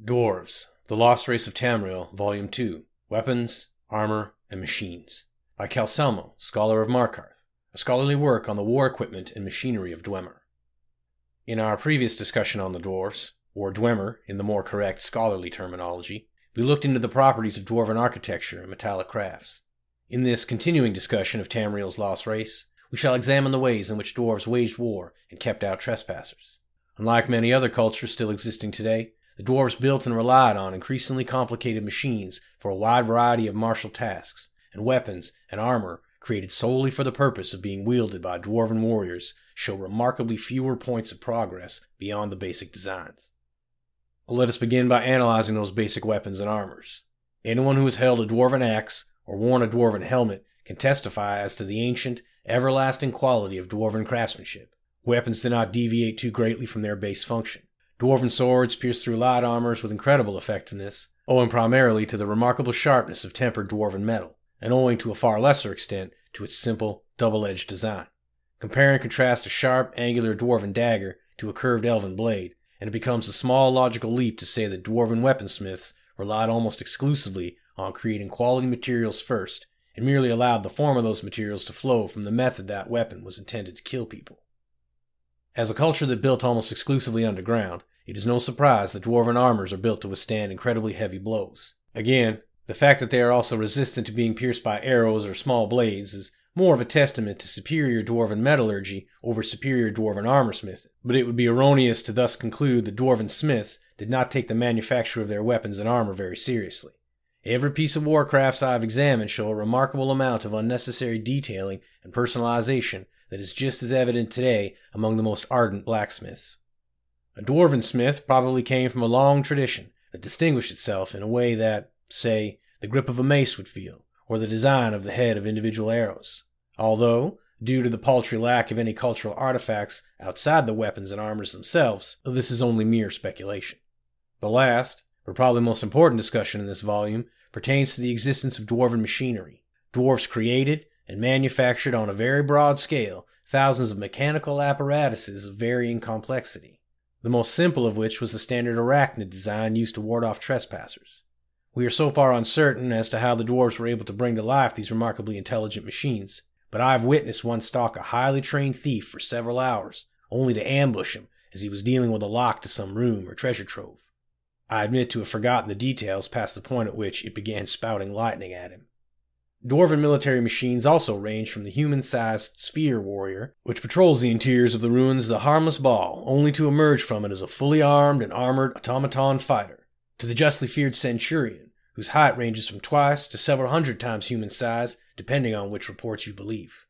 Dwarves, The Lost Race of Tamriel, Volume 2 Weapons, Armor, and Machines. By Calcelmo, Scholar of Markarth, a scholarly work on the war equipment and machinery of Dwemer. In our previous discussion on the dwarves, or Dwemer in the more correct scholarly terminology, we looked into the properties of dwarven architecture and metallic crafts. In this continuing discussion of Tamriel's lost race, we shall examine the ways in which dwarves waged war and kept out trespassers. Unlike many other cultures still existing today, the dwarves built and relied on increasingly complicated machines for a wide variety of martial tasks, and weapons and armor created solely for the purpose of being wielded by dwarven warriors show remarkably fewer points of progress beyond the basic designs. Let us begin by analyzing those basic weapons and armors. Anyone who has held a dwarven axe or worn a dwarven helmet can testify as to the ancient, everlasting quality of dwarven craftsmanship. Weapons do not deviate too greatly from their base function. Dwarven swords pierce through light armors with incredible effectiveness, owing primarily to the remarkable sharpness of tempered dwarven metal, and owing to a far lesser extent to its simple, double edged design. Compare and contrast a sharp, angular dwarven dagger to a curved elven blade, and it becomes a small logical leap to say that dwarven weaponsmiths relied almost exclusively on creating quality materials first, and merely allowed the form of those materials to flow from the method that weapon was intended to kill people. As a culture that built almost exclusively underground, it is no surprise that dwarven armors are built to withstand incredibly heavy blows. Again, the fact that they are also resistant to being pierced by arrows or small blades is more of a testament to superior dwarven metallurgy over superior dwarven armorsmithing. But it would be erroneous to thus conclude that dwarven smiths did not take the manufacture of their weapons and armor very seriously. Every piece of warcrafts I have examined show a remarkable amount of unnecessary detailing and personalization that is just as evident today among the most ardent blacksmiths. A dwarven smith probably came from a long tradition that distinguished itself in a way that, say, the grip of a mace would feel, or the design of the head of individual arrows. Although, due to the paltry lack of any cultural artifacts outside the weapons and armors themselves, this is only mere speculation. The last, but probably most important discussion in this volume, pertains to the existence of dwarven machinery. Dwarfs created and manufactured on a very broad scale thousands of mechanical apparatuses of varying complexity the most simple of which was the standard arachnid design used to ward off trespassers. We are so far uncertain as to how the dwarves were able to bring to life these remarkably intelligent machines, but I have witnessed one stalk a highly trained thief for several hours, only to ambush him as he was dealing with a lock to some room or treasure trove. I admit to have forgotten the details past the point at which it began spouting lightning at him. Dwarven military machines also range from the human sized sphere warrior, which patrols the interiors of the ruins as a harmless ball, only to emerge from it as a fully armed and armored automaton fighter, to the justly feared centurion, whose height ranges from twice to several hundred times human size, depending on which reports you believe.